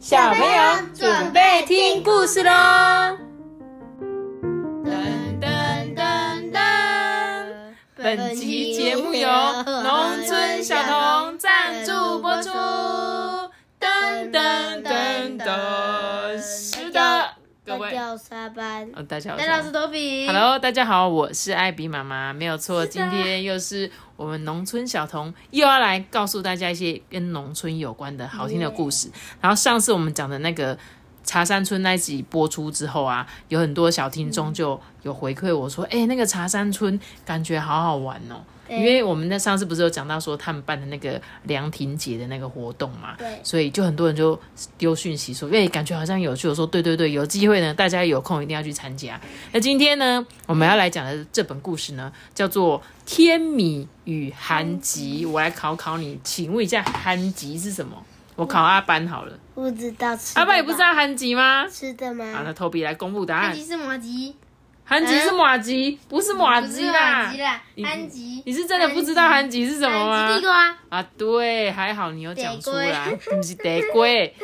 小朋友准备听故事喽！噔噔噔噔，本集节目由农村小童赞助播出。各位，掉沙班，嗯，大家好，大家好，我是多比。Hello，大家好，我是艾比妈妈，没有错，今天又是我们农村小童又要来告诉大家一些跟农村有关的好听的故事。然后上次我们讲的那个茶山村那一集播出之后啊，有很多小听众就有回馈我说，哎、那个茶山村感觉好好玩哦。因为我们在上次不是有讲到说他们办的那个凉亭节的那个活动嘛，对所以就很多人就丢讯息说，哎、感觉好像有趣。我说对对对，有机会呢，大家有空一定要去参加。那今天呢，我们要来讲的这本故事呢，叫做《天米与韩吉》。我来考考你，请问一下韩吉是什么？我考阿班好了，不知道吃。阿班也不知道韩吉吗？吃的好，吗？那头皮来公布答案安吉。是麻吉，寒极是马吉，不是马吉啦麻吉。啦你，安吉。你是真的不知道韩吉是什么吗？啊，对，还好你有讲出来，不是地龟，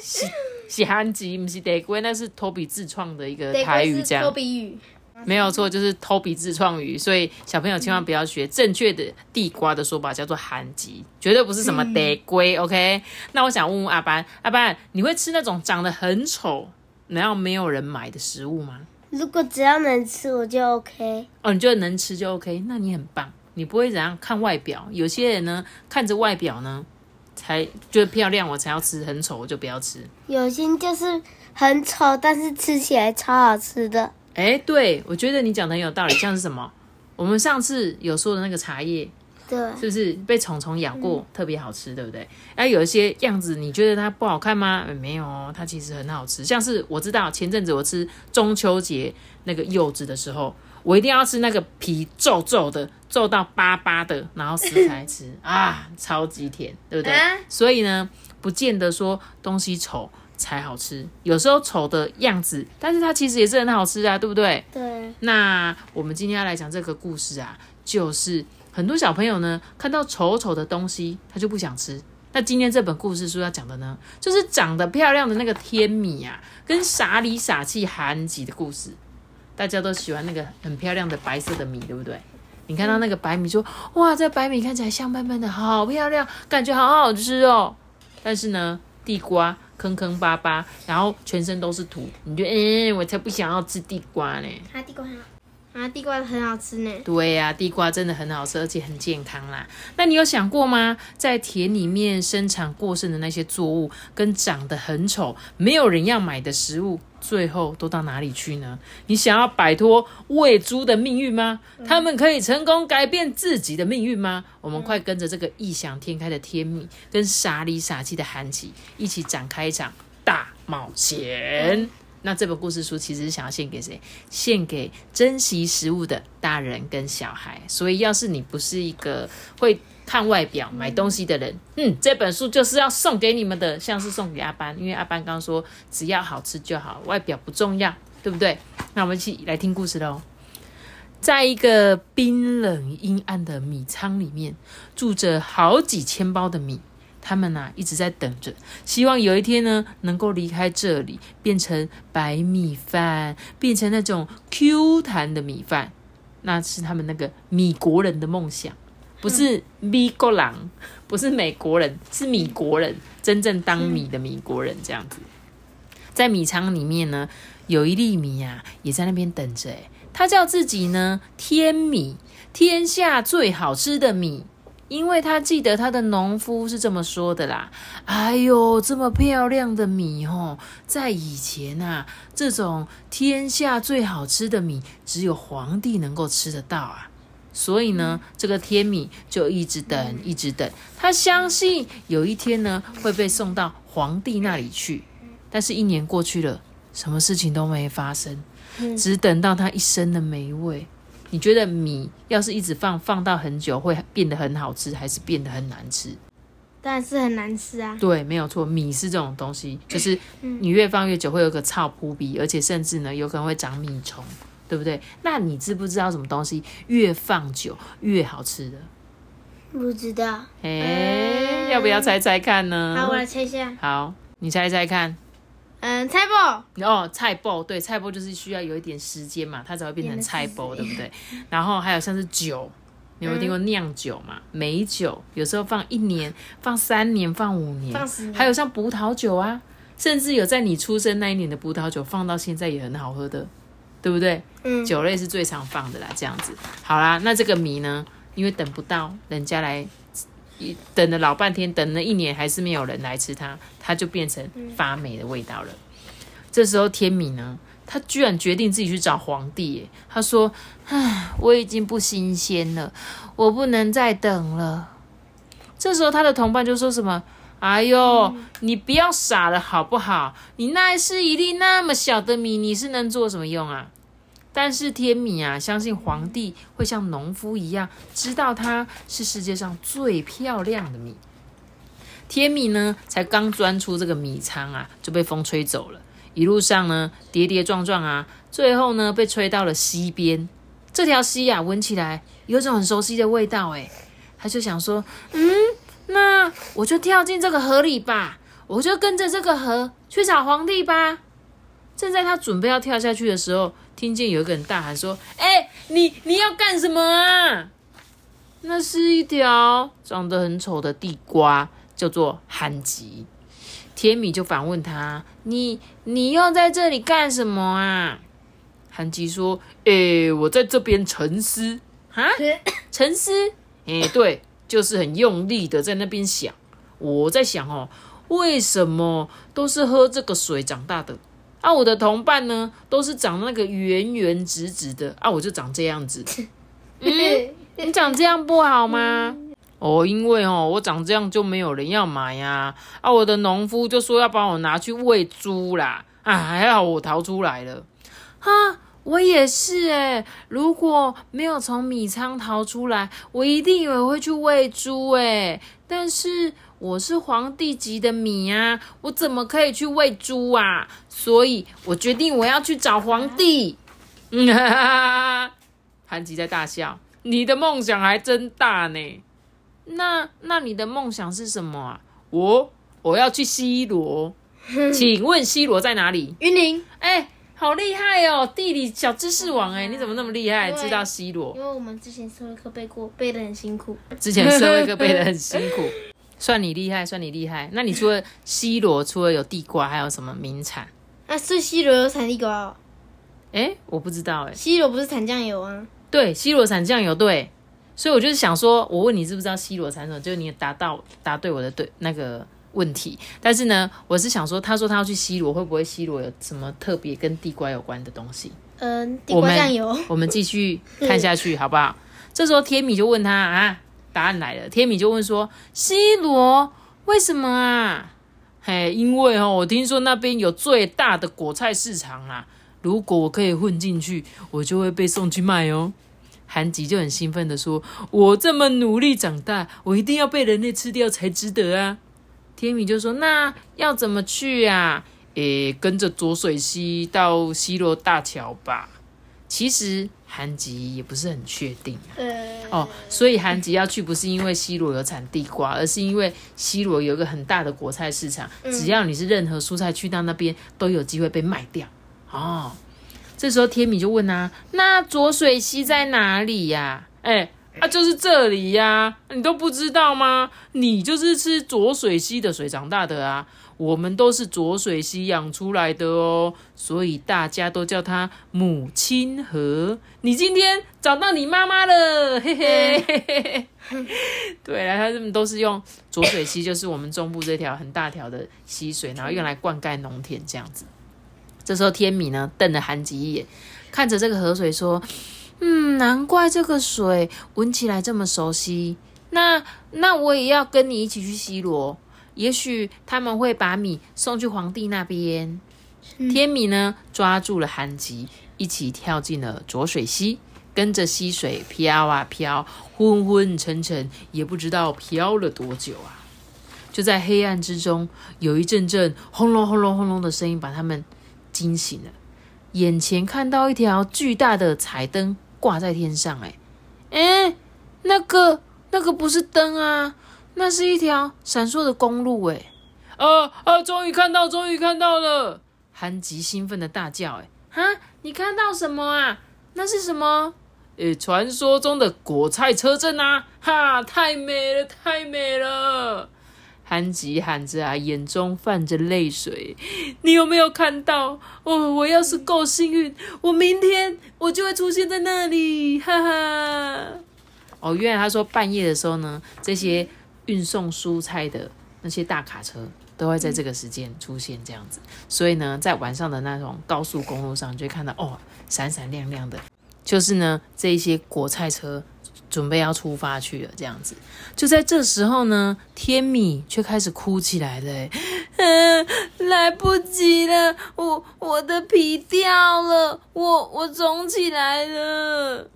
是是韩吉，不是地龟，那是托比自创的一个台语，这托样比语，没有错，就是托比自创语，所以小朋友千万不要学正确的地瓜的说法，叫做韩吉，绝对不是什么地龟、o k 那我想问问阿班，阿班，你会吃那种长得很丑，然后没有人买的食物吗？如果只要能吃，我就 OK。哦，你觉得能吃就 OK，那你很棒。你不会怎样看外表，有些人呢看着外表呢才觉得漂亮，我才要吃，很丑我就不要吃。有些就是很丑，但是吃起来超好吃的。哎，对我觉得你讲的很有道理，像是什么？我们上次有说的那个茶叶，对，是不是被虫虫咬过，特别好吃，对不对？哎，有一些样子你觉得它不好看吗？呃没有哦，它其实很好吃。像是我知道前阵子我吃中秋节那个柚子的时候，我一定要吃那个皮皱皱的，皱到巴巴的，然后撕开吃 啊，超级甜，对不对？啊所以呢，不见得说东西丑才好吃，有时候丑的样子，但是它其实也是很好吃啊，对不对？对，那我们今天要来讲这个故事啊，就是很多小朋友呢看到丑丑的东西，他就不想吃。那今天这本故事书要讲的呢，就是长得漂亮的那个天米啊，跟傻里傻气韩吉的故事。大家都喜欢那个很漂亮的白色的米，对不对？你看到那个白米说，哇，这白米看起来香喷喷的，好漂亮，感觉好好吃哦。但是呢，地瓜坑坑巴巴，然后全身都是土，你就嗯，我才不想要吃地瓜呢。啊，地瓜很好，啊，地瓜很好吃呢。对呀、地瓜真的很好吃，而且很健康啦。那你有想过吗？在田里面生产过剩的那些作物，跟长得很丑、没有人要买的食物，最后都到哪里去呢？你想要摆脱喂猪的命运吗？他们可以成功改变自己的命运吗？我们快跟着这个异想天开的天米，跟傻里傻气的韩琦一起展开一场大冒险。那这本故事书其实是想要献给谁？献给珍惜食物的大人跟小孩。所以，要是你不是一个会看外表买东西的人，嗯，这本书就是要送给你们的，像是送给阿班，因为阿班刚刚说只要好吃就好，外表不重要，对不对？那我们一起来听故事喽。在一个冰冷阴暗的米仓里面，住着好几千包的米。他们呐、一直在等着，希望有一天呢，能够离开这里，变成白米饭，变成那种 Q 弹的米饭。那是他们那个米国人的梦想，不是米国人，不是美国人，是米国人，真正当米的米国人这样子。在米仓里面呢，有一粒米啊，也在那边等着。哎，他叫自己呢天米，天下最好吃的米。因为他记得他的农夫是这么说的啦。哎呦，这么漂亮的米哦，在以前啊，这种天下最好吃的米，只有皇帝能够吃得到啊。所以呢，这个天米就一直等，一直等。他相信有一天呢，会被送到皇帝那里去。但是，一年过去了，什么事情都没发生，只等到他一生的美味。你觉得米要是一直放放到很久，会变得很好吃，还是变得很难吃？当然是很难吃啊。对，没有错，米是这种东西，就是你越放越久会有个草扑鼻，而且甚至呢有可能会长米虫，对不对？那你知不知道什么东西越放久越好吃的？不知道。哎，要不要猜猜看呢？好，我来猜一下。好，你猜猜看。嗯，菜包。哦，菜包，对，菜包就是需要有一点时间嘛，它才会变成菜包，对不对？然后还有像是酒，你有没有听过酿酒嘛？美酒有时候放一年、放三年、放五年，放十年还有像葡萄酒啊，甚至有在你出生那一年的葡萄酒放到现在也很好喝的，对不对？嗯，酒类是最常放的啦，这样子。好啦，那这个米呢？因为等不到人家来，一等了老半天，等了一年还是没有人来吃它，它就变成发霉的味道了。这时候天米呢，他居然决定自己去找皇帝。他说：“唉，我已经不新鲜了，我不能再等了。”这时候他的同伴就说什么：“哎呦，你不要傻了好不好？你那是一粒那么小的米，你是能做什么用啊？”但是天米啊，相信皇帝会像农夫一样，知道它是世界上最漂亮的米。天米呢，才刚钻出这个米仓啊，就被风吹走了。一路上呢，跌跌撞撞啊，最后呢，被吹到了溪边。这条溪啊，闻起来有种很熟悉的味道，哎，他就想说，嗯，那我就跳进这个河里吧，我就跟着这个河去找皇帝吧。正在他准备要跳下去的时候，听见有一个人大喊说：“哎、你你要干什么啊？”那是一条长得很丑的地瓜，叫做憨吉。天米就反问他：“你你又在这里干什么啊？”韩吉说：“诶、我在这边沉思啊，沉思。诶、对，就是很用力的在那边想。我在想哦，为什么都是喝这个水长大的？啊，我的同伴呢，都是长那个圆圆直直的，啊，我就长这样子。嗯，你长这样不好吗？哦，因为哦，我长这样就没有人要买呀、啊。我的农夫就说要把我拿去喂猪啦。啊，还好我逃出来了。哈，我也是诶，如果没有从米仓逃出来，我一定以为会去喂猪诶。但是我是皇帝级的米啊，我怎么可以去喂猪啊？所以我决定我要去找皇帝。嗯哈哈哈，韩吉在大笑。你的梦想还真大呢。那那你的梦想是什么啊？我我要去西罗，请问西罗在哪里？云林，哎、好厉害哦，地理小知识王哎，你怎么那么厉害，知道西罗因？为我们之前社会课背过，背的很辛苦。之前社会课背得很辛苦，算你厉害，算你厉害。那你除了西罗，除了有地瓜，还有什么名产？啊，是西罗有产地瓜哦，哎、我不知道哎。西罗不是产酱油啊？对，西罗产酱油，对。所以我就是想说，我问你知不知道西罗产什么，就是你答到答对我的对那个问题。但是呢，我是想说，他说他要去西罗，会不会西罗有什么特别跟地瓜有关的东西？嗯，地瓜酱油。我们继续 看下去，好不好？这时候天米就问他啊，答案来了。天米就问说：“西罗为什么啊？”嘿，因为哦，我听说那边有最大的果菜市场啊。如果我可以混进去，我就会被送去卖哦。韩吉就很兴奋的说：“我这么努力长大，我一定要被人类吃掉才值得啊！”天米就说：“那要怎么去啊？诶，跟着浊水溪到西罗大桥吧。”其实韩吉也不是很确定哦，所以韩吉要去不是因为西罗有产地瓜，而是因为西罗有一个很大的果菜市场，只要你是任何蔬菜去到那边，都有机会被卖掉。哦，这时候天米就问啊，那浊水溪在哪里呀、哎、啊，就是这里呀、你都不知道吗？你就是吃浊水溪的水长大的啊。我们都是浊水溪养出来的哦，所以大家都叫它母亲河。你今天找到你妈妈了，嘿嘿嘿嘿嘿。对了，他们都是用浊水溪，就是我们中部这条很大条的溪水，然后用来灌溉农田这样子。这时候天米呢瞪了韩吉一眼，看着这个河水说：“嗯，难怪这个水闻起来这么熟悉。那那我也要跟你一起去西罗，也许他们会把米送去皇帝那边。天米呢抓住了韩吉，一起跳进了浊水溪，跟着溪水飘啊飘，昏昏沉沉，也不知道飘了多久啊。就在黑暗之中，有一阵阵轰隆轰隆轰隆的声音把他们惊醒了。眼前看到一条巨大的彩灯挂在天上、哎，哎，那个那个不是灯啊，那是一条闪烁的公路、哎，呃呃，终于看到，终于看到了！韩吉兴奋的大叫：“哎，哈，你看到什么啊？那是什么？诶，传说中的果菜车阵啊！哈，太美了，太美了！”韩吉喊着啊，眼中泛着泪水。你有没有看到？哦，我要是够幸运，我明天我就会出现在那里，哈哈。哦，原来他说半夜的时候呢，这些运送蔬菜的那些大卡车都会在这个时间出现，这样子。所以呢，在晚上的那种高速公路上，就会看到哦，闪闪亮亮的，就是呢这一些果菜车。准备要出发去了，这样子，就在这时候呢，天米却开始哭起来了。嗯，来不及了，我我的皮掉了，我我肿起来了。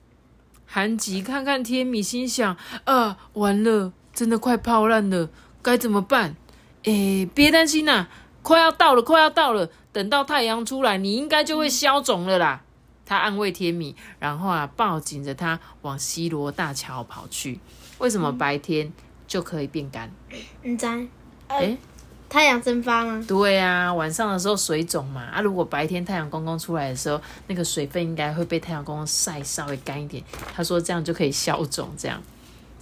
韩吉看看天米，心想：啊，完了，真的快泡烂了，该怎么办？哎，别担心呐，快要到了，快要到了，等到太阳出来，你应该就会消肿了啦。他安慰天米，然后啊，抱紧着他往西罗大桥跑去。为什么白天就可以变干？你在？哎，太阳蒸发吗？对啊，晚上的时候水肿嘛。啊，如果白天太阳公公出来的时候，那个水分应该会被太阳公公晒稍微干一点。他说这样就可以消肿。这样，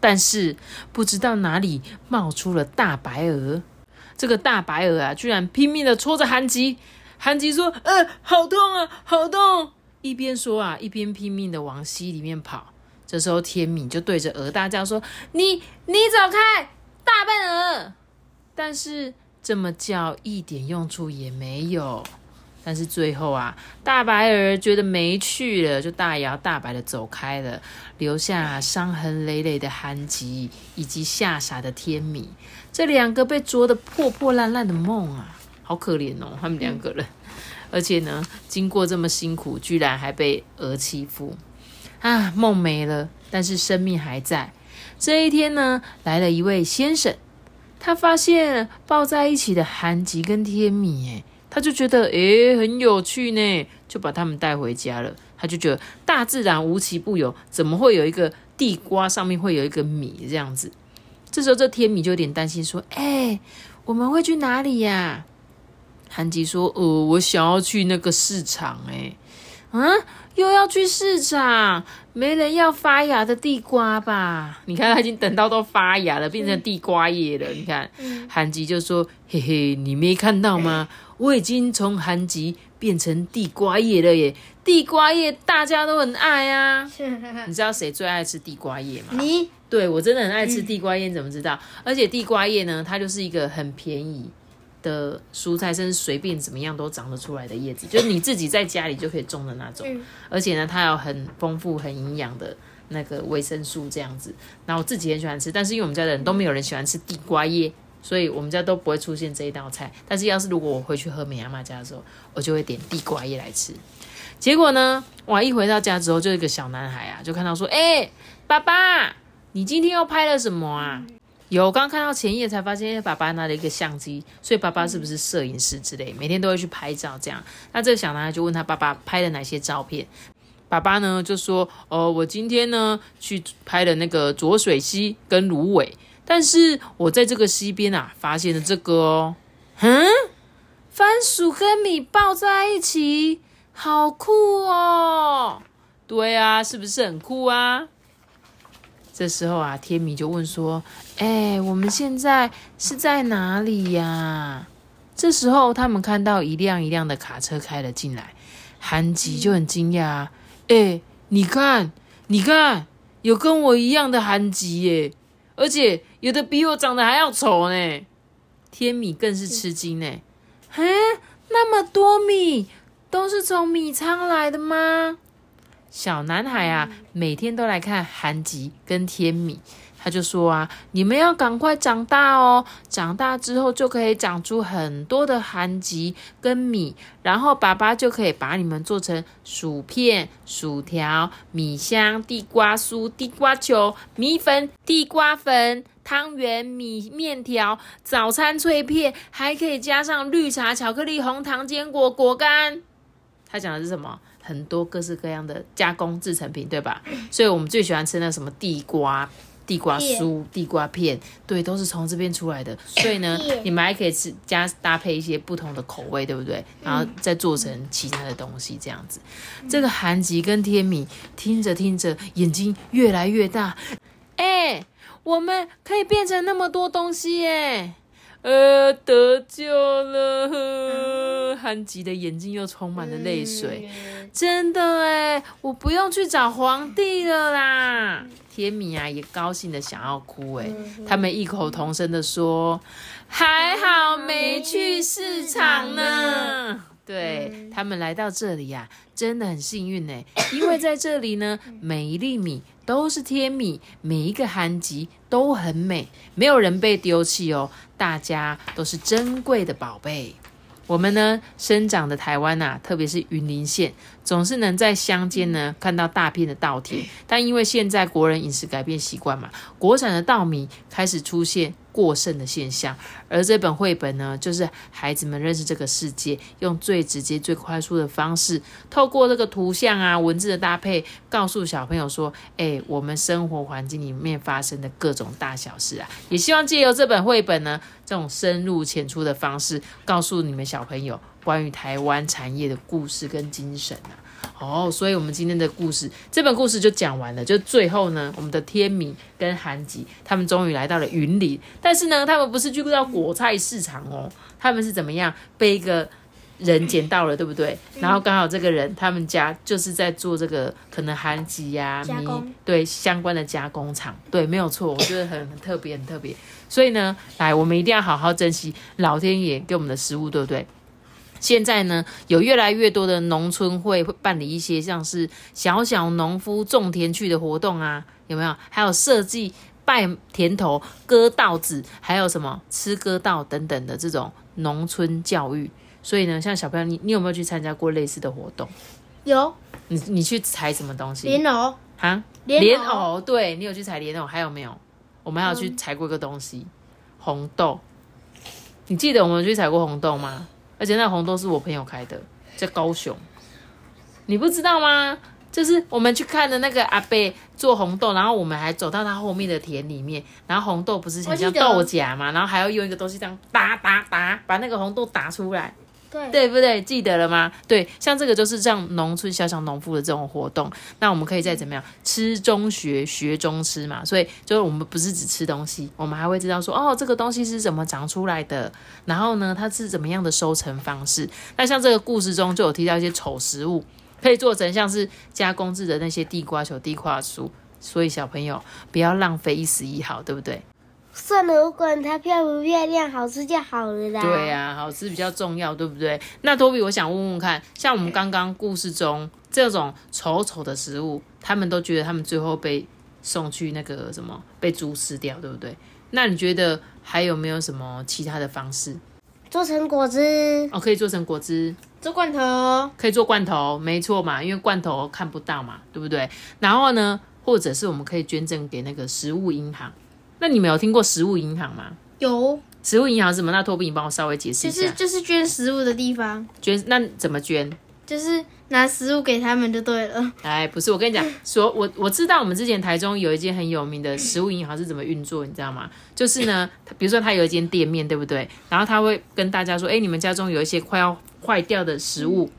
但是不知道哪里冒出了大白鹅。这个大白鹅啊，居然拼命的戳着韩吉。韩吉说：“呃，好痛啊，好痛！”一边说啊，一边拼命的往溪里面跑。这时候天敏就对着鹅大叫说：“你你走开，大笨鹅！”但是这么叫一点用处也没有。但是最后啊，大白鹅觉得没趣了，就大摇大摆的走开了，留下伤痕累累的韩吉以及吓傻的天米，这两个被啄得破破烂烂的梦啊，好可怜哦，他们两个人。而且呢，经过这么辛苦，居然还被鹅欺负啊！梦没了，但是生命还在。这一天呢，来了一位先生，他发现抱在一起的韩吉跟天米，哎，他就觉得诶很有趣呢，就把他们带回家了。他就觉得大自然无奇不有，怎么会有一个地瓜上面会有一个米这样子？这时候这天米就有点担心，说：“哎，我们会去哪里呀？”韩吉说：“呃，我想要去那个市场，哎，啊，又要去市场，没人要发芽的地瓜吧？你看，他已经等到都发芽了，变成地瓜叶了。你看，韩吉就说：嘿嘿，你没看到吗？我已经从韩吉变成地瓜叶了耶！地瓜叶大家都很爱啊。你知道谁最爱吃地瓜叶吗？你对我真的很爱吃地瓜叶，怎么知道？而且地瓜叶呢，它就是一个很便宜。”的蔬菜，甚至随便怎么样都长得出来的叶子，就是你自己在家里就可以种的那种。而且呢，它有很丰富、很营养的那个维生素这样子。那我自己很喜欢吃，但是因为我们家的人都没有人喜欢吃地瓜叶，所以我们家都不会出现这一道菜。但是要是如果我回去喝美阿妈家的时候，我就会点地瓜叶来吃。结果呢，哇！一回到家之后，就一个小男孩啊，就看到说：“哎，爸爸，你今天又拍了什么啊？”有，刚刚看到前页才发现，爸爸拿了一个相机，所以爸爸是不是摄影师之类？每天都会去拍照这样。那这个小男孩就问他爸爸拍了哪些照片，爸爸呢就说：哦，我今天呢去拍了那个浊水溪跟芦苇，但是我在这个溪边啊发现了这个哦，嗯，番薯跟米抱在一起，好酷哦！对啊，是不是很酷啊？这时候啊，天米就问说：“哎，我们现在是在哪里呀？”这时候，他们看到一辆一辆的卡车开了进来，韩吉就很惊讶：“哎，你看，你看，有跟我一样的韩吉耶，而且有的比我长得还要丑呢。”天米更是吃惊呢：“哎，那么多米，都是从米仓来的吗？”小男孩啊，每天都来看韩吉跟天米，他就说啊，你们要赶快长大哦，长大之后就可以长出很多的韩吉跟米，然后爸爸就可以把你们做成薯片、薯条、米香、地瓜酥、地瓜球、米粉、地瓜粉、汤圆、米面条、早餐脆片，还可以加上绿茶、巧克力、红糖、坚果、果干。他讲的是什么？很多各式各样的加工制成品，对吧？所以我们最喜欢吃那什么地瓜地瓜酥、地瓜片，对，都是从这边出来的。所以呢，你们还可以吃加搭配一些不同的口味，对不对？然后再做成其他的东西，这样子。这个韩吉跟天米听着听着，眼睛越来越大。哎，我们可以变成那么多东西耶！呃，得救了！呵韩吉的眼睛又充满了泪水，真的哎，我不用去找皇帝了啦！天米啊，也高兴的想要哭哎，他们异口同声的说：“还好没去市场呢。”对他们来到这里呀，真的很幸运呢，因为在这里呢，每一粒米都是天米，每一个韩吉都很美，没有人被丢弃哦，大家都是珍贵的宝贝。我们呢，生长的台湾呐，特别是云林县，总是能在乡间呢看到大片的稻田，但因为现在国人饮食改变习惯嘛，国产的稻米开始出现。过剩的现象，而这本绘本呢，就是孩子们认识这个世界，用最直接、最快速的方式，透过这个图像啊、文字的搭配，告诉小朋友说：“哎，我们生活环境里面发生的各种大小事啊！”也希望借由这本绘本呢，这种深入浅出的方式，告诉你们小朋友关于台湾产业的故事跟精神啊。哦，所以我们今天的故事，这本故事就讲完了。就最后呢，我们的天明跟韩吉他们终于来到了云林，但是呢，他们不是去到果菜市场哦，他们是怎么样被一个人捡到了，对不对？然后刚好这个人他们家就是在做这个可能韩吉呀米对相关的加工厂，对，没有错，我觉得很很特别，很特别。所以呢，来，我们一定要好好珍惜老天爷给我们的食物，对不对？现在呢，有越来越多的农村会会办理一些像是小小农夫种田去的活动啊，有没有？还有设计拜田头、割稻子，还有什么吃割稻等等的这种农村教育。所以呢，像小朋友，你你有没有去参加过类似的活动？有。你你去采什么东西？莲藕。哈？莲藕。对，你有去采莲藕？还有没有？我们还有去采过一个东西，红豆。你记得我们去采过红豆吗？而且那红豆是我朋友开的，在高雄，你不知道吗？就是我们去看的那个阿贝做红豆，然后我们还走到他后面的田里面，然后红豆不是很像豆荚嘛，然后还要用一个东西这样打打打，把那个红豆打出来。对对不对？记得了吗？对，像这个就是这样农村小小农夫的这种活动，那我们可以再怎么样吃中学，学中吃嘛。所以就是我们不是只吃东西，我们还会知道说，哦，这个东西是怎么长出来的，然后呢，它是怎么样的收成方式。那像这个故事中就有提到一些丑食物，可以做成像是加工制的那些地瓜球、地瓜酥。所以小朋友不要浪费一丝一毫，对不对？算了，我管它漂不漂亮，好吃就好了啦。对呀，好吃比较重要，对不对？那托比，我想问问看，像我们刚刚故事中这种丑丑的食物，他们都觉得他们最后被送去那个什么被猪吃掉，对不对？那你觉得还有没有什么其他的方式？做成果汁哦，可以做成果汁，做罐头可以做罐头，没错嘛，因为罐头看不到嘛，对不对？然后呢，或者是我们可以捐赠给那个食物银行。那你们有听过食物银行吗？有，食物银行是什么？那托比，你帮我稍微解释一下。就是就是捐食物的地方。捐那怎么捐？就是拿食物给他们就对了。哎，不是，我跟你讲，说我我知道我们之前台中有一间很有名的食物银行是怎么运作，你知道吗？就是呢，比如说他有一间店面，对不对？然后他会跟大家说，哎，你们家中有一些快要坏掉的食物，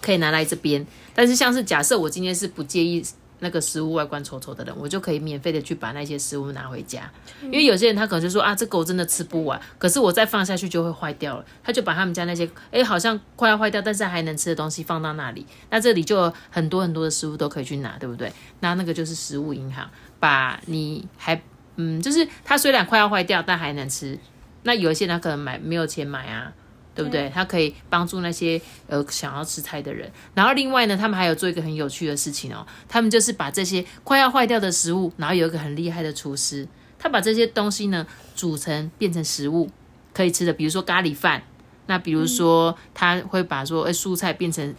可以拿来这边。但是像是假设我今天是不介意。那个食物外观丑丑的人，我就可以免费的去把那些食物拿回家。因为有些人他可能就说啊，这狗真的吃不完，可是我再放下去就会坏掉了。他就把他们家那些哎好像快要坏掉，但是还能吃的东西放到那里。那这里就很多很多的食物都可以去拿，对不对？那那个就是食物银行，把你还嗯，就是它虽然快要坏掉，但还能吃。那有一些人可能买没有钱买啊。对不对？它可以帮助那些呃想要吃菜的人。然后另外呢，他们还有做一个很有趣的事情哦。他们就是把这些快要坏掉的食物，然后有一个很厉害的厨师，他把这些东西呢煮成变成食物可以吃的，比如说咖喱饭。那比如说他会把说诶蔬菜变成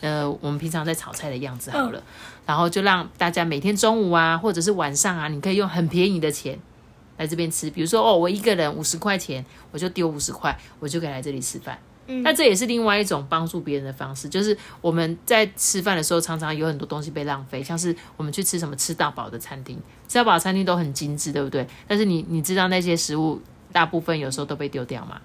呃我们平常在炒菜的样子好了，然后就让大家每天中午啊或者是晚上啊，你可以用很便宜的钱。来这边吃，比如说哦，我一个人五十块钱，我就丢五十块，我就可以来这里吃饭。嗯那这也是另外一种帮助别人的方式，就是我们在吃饭的时候，常常有很多东西被浪费，像是我们去吃什么吃到饱的餐厅，吃到饱的餐厅都很精致，对不对？但是你你知道那些食物大部分有时候都被丢掉吗？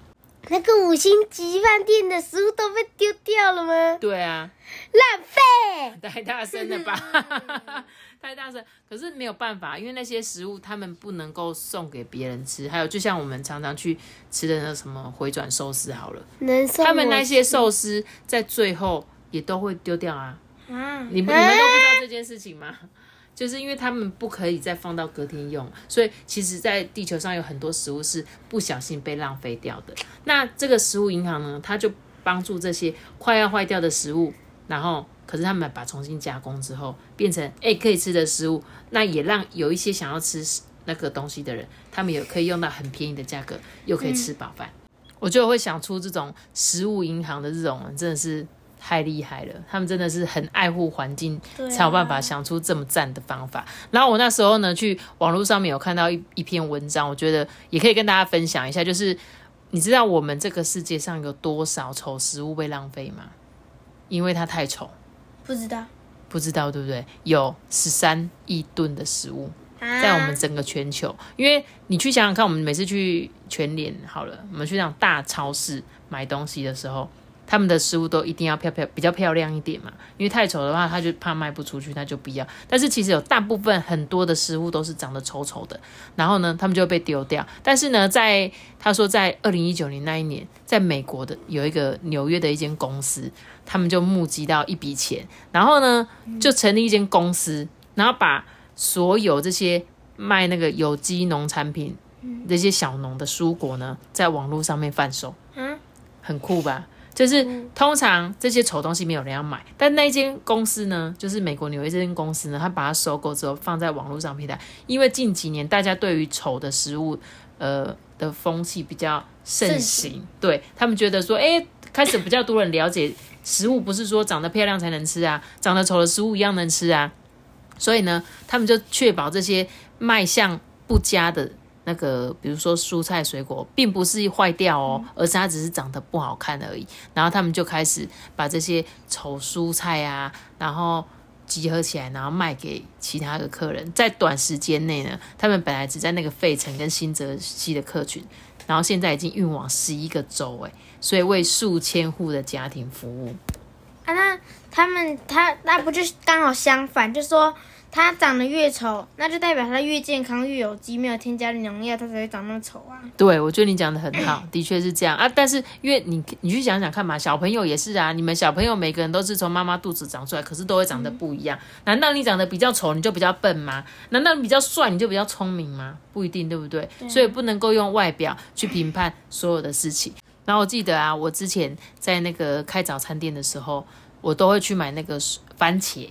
那个五星级饭店的食物都被丢掉了吗？对啊，浪费！太大声了吧？太大声，可是没有办法，因为那些食物他们不能够送给别人吃。还有，就像我们常常去吃的那什么回转寿司好了，能送他们那些寿司在最后也都会丢掉啊。啊，你们你们都不知道这件事情吗？就是因为他们不可以再放到隔天用，所以其实，在地球上有很多食物是不小心被浪费掉的。那这个食物银行呢，它就帮助这些快要坏掉的食物，然后可是他们把重新加工之后，变成诶可以吃的食物，那也让有一些想要吃那个东西的人，他们也可以用到很便宜的价格，又可以吃饱饭。我就会想出这种食物银行的这种人，真的是太厉害了。他们真的是很爱护环境，啊才有办法想出这么赞的方法。然后我那时候呢，去网络上面有看到一一篇文章，我觉得也可以跟大家分享一下，就是你知道我们这个世界上有多少丑食物被浪费吗？因为它太丑，不知道，不知道对不对？有十三亿吨的食物。在在我们整个全球，因为你去想想看，我们每次去全联好了，我们去那种大超市买东西的时候，他们的食物都一定要漂漂比较漂亮一点嘛，因为太丑的话，他就怕卖不出去，他就不要。但是其实有大部分很多的食物都是长得丑丑的，然后呢，他们就被丢掉。但是呢，在他说在二零一九年那一年，在美国的有一个纽约的一间公司，他们就募集到一笔钱，然后呢，就成立一间公司，然后把所有这些卖那个有机农产品、这些小农的蔬果呢，在网络上面贩售，嗯，很酷吧？就是通常这些丑东西没有人要买，但那间公司呢，就是美国纽约这间公司呢，它把它收购之后放在网络上平台，因为近几年大家对于丑的食物，呃的风气比较盛盛行，对他们觉得说，哎、开始比较多人了解食物不是说长得漂亮才能吃啊，长得丑的食物一样能吃啊，所以呢，他们就确保这些卖相不佳的那个，比如说蔬菜水果，并不是坏掉哦，而是它只是长得不好看而已。然后他们就开始把这些丑蔬菜啊，然后集合起来，然后卖给其他的客人。在短时间内呢，他们本来只在那个费城跟新泽西的客群，然后现在已经运往十一个州，诶，所以为数千户的家庭服务。啊，那他们他那不就是刚好相反，就说它长得越丑，那就代表它越健康、越有机，没有添加农药，它才会长那么丑啊。对，我觉得你讲的很好，的确是这样啊。但是因为你你去想想看嘛，小朋友也是啊，你们小朋友每个人都是从妈妈肚子长出来，可是都会长得不一样。难道你长得比较丑你就比较笨吗？难道你比较帅你就比较聪明吗？不一定，对不对？所以不能够用外表去评判所有的事情。然后我记得啊，我之前在那个开早餐店的时候，我都会去买那个番茄。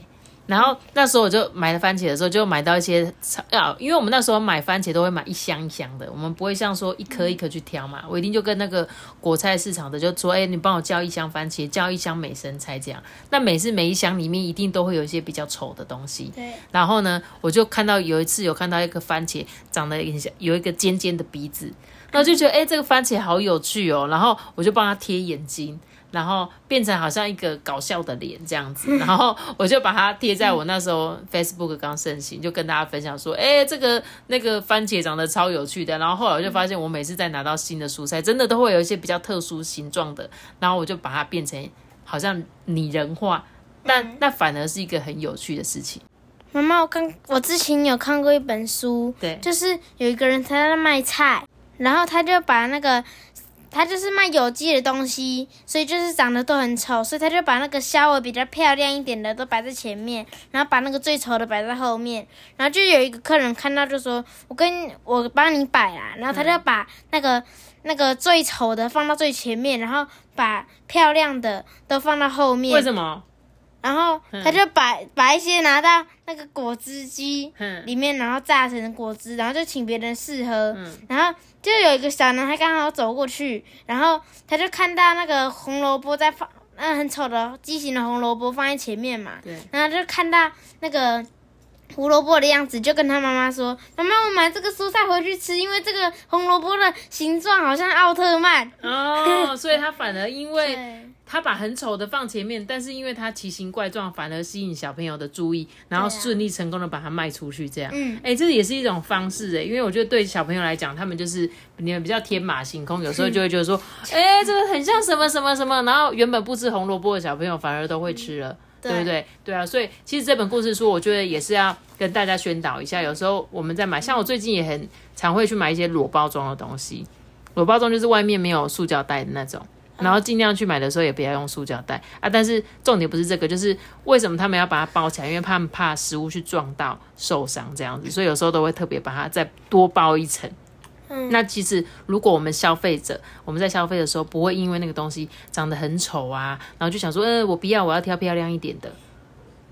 然后那时候我就买了番茄的时候，就买到一些啊，因为我们那时候买番茄都会买一箱一箱的，我们不会像说一颗一颗去挑嘛。我一定就跟那个果菜市场的就说，哎，你帮我叫一箱番茄，叫一箱美生菜这样。那每次每一箱里面一定都会有一些比较丑的东西。对，然后呢，我就看到有一次有看到一个番茄长得很像有一个尖尖的鼻子，然后就觉得哎、诶这个番茄好有趣哦，然后我就帮它贴眼睛。然后变成好像一个搞笑的脸这样子，然后我就把它贴在我那时候 Facebook 刚盛行，就跟大家分享说，哎，这个那个番茄长得超有趣的。然后后来我就发现，我每次在拿到新的蔬菜，真的都会有一些比较特殊形状的，然后我就把它变成好像拟人化，但那反而是一个很有趣的事情。妈妈，我看我之前有看过一本书，对。就是有一个人他在卖菜，然后他就把那个他就是卖有机的东西，所以就是长得都很丑，所以他就把那个稍微比较漂亮一点的都摆在前面，然后把那个最丑的摆在后面，然后就有一个客人看到就说：“我跟我帮你摆啦。”然后他就把那个、那个最丑的放到最前面，然后把漂亮的都放到后面。为什么？然后他就把、把一些拿到那个果汁机嗯里面，然后榨成果汁，然后就请别人试喝。嗯然后就有一个小男孩刚好走过去，然后他就看到那个红萝卜在放，那，很丑的畸形的红萝卜放在前面嘛。对，然后就看到那个胡萝卜的样子，就跟他妈妈说：“妈妈，我买这个蔬菜回去吃，因为这个红萝卜的形状好像奥特曼。哦，所以他反而因”为 对，他把很丑的放前面，但是因为他奇形怪状，反而吸引小朋友的注意，然后顺利成功的把它卖出去，这样。嗯，哎、这也是一种方式哎，因为我觉得对小朋友来讲，他们就是你们比较天马行空，有时候就会觉得说，哎、这个很像什么什么什么，然后原本不吃红萝卜的小朋友反而都会吃了。对不对？对啊，所以其实这本故事书，我觉得也是要跟大家宣导一下。有时候我们在买，像我最近也很常会去买一些裸包装的东西，裸包装就是外面没有塑胶袋的那种，然后尽量去买的时候也不要用塑胶袋啊。但是重点不是这个，就是为什么他们要把它包起来？因为他们怕食物去撞到受伤这样子，所以有时候都会特别把它再多包一层。嗯那其实如果我们消费者我们在消费的时候，不会因为那个东西长得很丑啊，然后就想说，呃，我不要，我要挑漂亮一点的。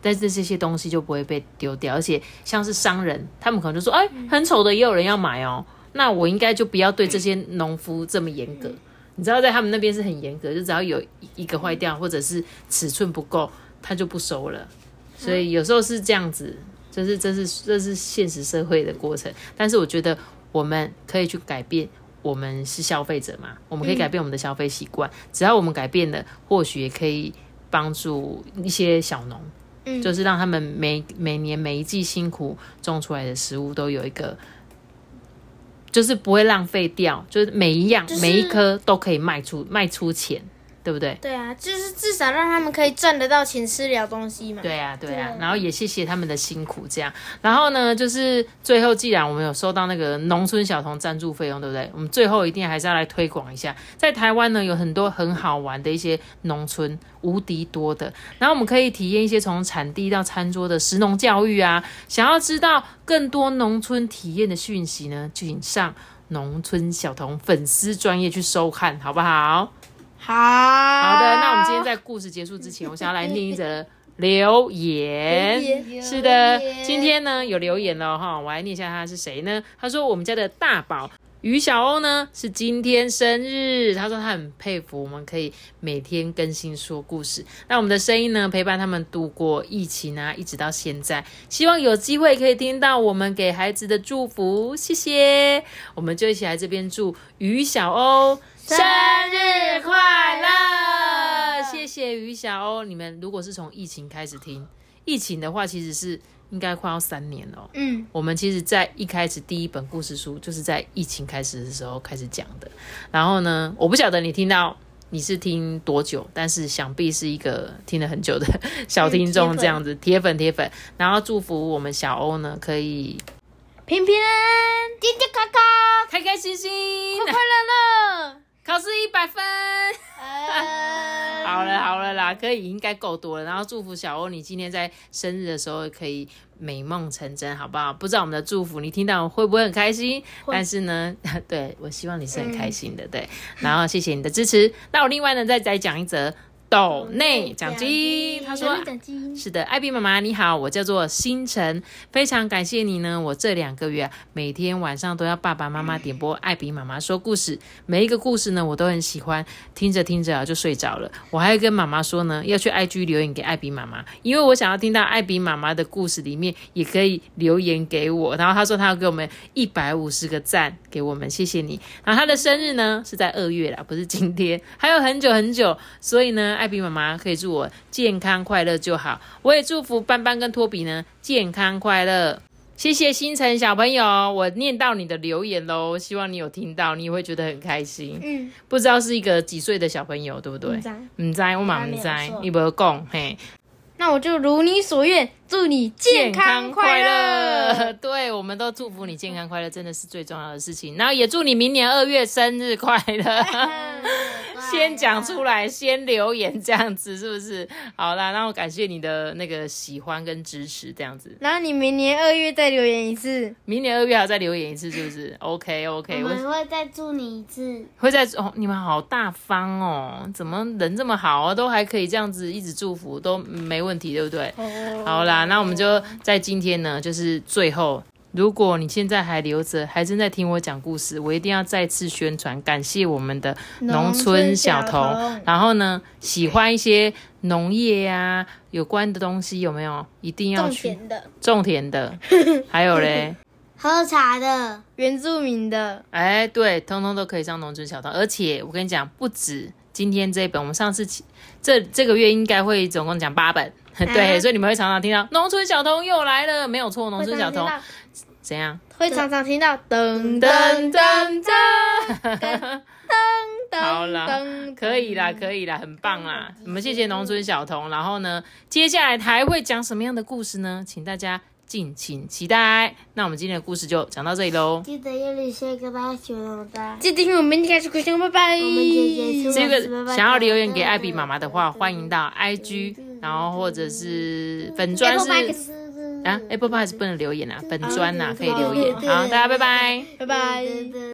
但是这些东西就不会被丢掉，而且像是商人，他们可能就说，哎，很丑的也有人要买哦，那我应该就不要对这些农夫这么严格。你知道，在他们那边是很严格，就只要有一个坏掉或者是尺寸不够，他就不收了。所以有时候是这样子，就是这是这是现实社会的过程。但是我觉得我们可以去改变，我们是消费者嘛，我们可以改变我们的消费习惯。只要我们改变了，或许也可以帮助一些小农，嗯就是让他们每每年每一季辛苦种出来的食物都有一个。就是不会浪费掉，就是每一样、就是每一颗都可以卖出卖出钱，对不对？对啊，就是至少让他们可以赚得到钱，吃了东西嘛。对啊，对啊，对然后也谢谢他们的辛苦，这样。然后呢，就是最后，既然我们有收到那个农村小童赞助费用，对不对？我们最后一定还是要来推广一下，在台湾呢有很多很好玩的一些农村，无敌多的。然后我们可以体验一些从产地到餐桌的食农教育啊。想要知道更多农村体验的讯息呢，就请上农村小童粉丝专业去收看，好不好？好，好好的，那我们今天在故事结束之前，我想要来念一则留言。是的，今天呢有留言了哈，我来念一下他是谁呢？他说我们家的大宝于小欧呢是今天生日，他说他很佩服我们可以每天更新说故事，那我们的声音呢陪伴他们度过疫情啊，一直到现在，希望有机会可以听到我们给孩子的祝福，谢谢，我们就一起来这边祝于小欧。生日快乐，谢谢于小欧，你们如果是从疫情开始听，疫情的话其实是应该快要三年了哦。嗯，我们其实，在一开始第一本故事书就是在疫情开始的时候开始讲的。然后呢，我不晓得你听到你是听多久，但是想必是一个听了很久的小听众这样子，铁粉铁粉。然后祝福我们小欧呢，可以平平安安，健健康康。开开心心，快快乐乐。考试一百分。呃好了好了啦，可以应该够多了。然后祝福小欧，你今天在生日的时候可以美梦成真，好不好？不知道我们的祝福你听到会不会很开心？但是呢，对我希望你是很开心的，对。然后谢谢你的支持。那我另外呢，再再讲一则斗内奖金，他说，是的，艾比妈妈你好，我叫做星辰，非常感谢你呢。我这两个月啊，每天晚上都要爸爸妈妈点播艾比妈妈说故事，每一个故事呢我都很喜欢，听着听着啊就睡着了。我还跟妈妈说呢，要去 IG 留言给艾比妈妈，因为我想要听到艾比妈妈的故事里面也可以留言给我。然后他说他要给我们一百五十个赞给我们，谢谢你。然后他的生日呢是在二月啦，不是今天，还有很久很久，所以呢，艾比妈妈可以祝我健康快乐就好。我也祝福斑斑跟托比呢健康快乐。谢谢星辰小朋友，我念到你的留言喽，希望你有听到，你也会觉得很开心。嗯，不知道是一个几岁的小朋友，对不对？唔知，我嘛唔知还没有，说你无讲嘿。那我就如你所愿，祝你健康快乐。对，我们都祝福你健康快乐，真的是最重要的事情。然后也祝你明年二月生日快乐。先讲出来，先留言，这样子是不是？好啦，那我感谢你的那个喜欢跟支持，这样子。然后你明年二月再留言一次，明年二月还要再留言一次，是不是？OK OK，我我们会再祝你一次。会再哦，你们好大方哦，怎么人这么好啊，都还可以这样子一直祝福，都没问题，对不对？好啦，那我们就在今天呢，就是最后如果你现在还留着，还正在听我讲故事，我一定要再次宣传，感谢我们的农村小童。小童。然后呢，喜欢一些农业呀、有关的东西，有没有？一定要种去田的、种田的，还有嘞，喝茶的，原住民的，哎，对，通通都可以上农村小童。而且我跟你讲，不止今天这一本，我们上次起这这个月应该会总共讲八本。对，啊。所以你们会常常听到农村小童又来了，没有错，农村小童怎样？会常常听到噔噔噔噔噔噔，噔，好啦可以啦，可以啦，很棒啦！我们谢谢农村小童。然后呢，接下来还会讲什么样的故事呢？请大家敬请期待。那我们今天的故事就讲到这里喽。记得要留下一个大喜欢的。记得听我们开始故事，拜拜。我们姐姐这个想要留言给艾比妈妈的话，欢迎到 IG，然后或者是粉砖是啊，Apple Pie 是不能留言啊，粉砖呐、可以留言。好，大家拜拜。拜拜。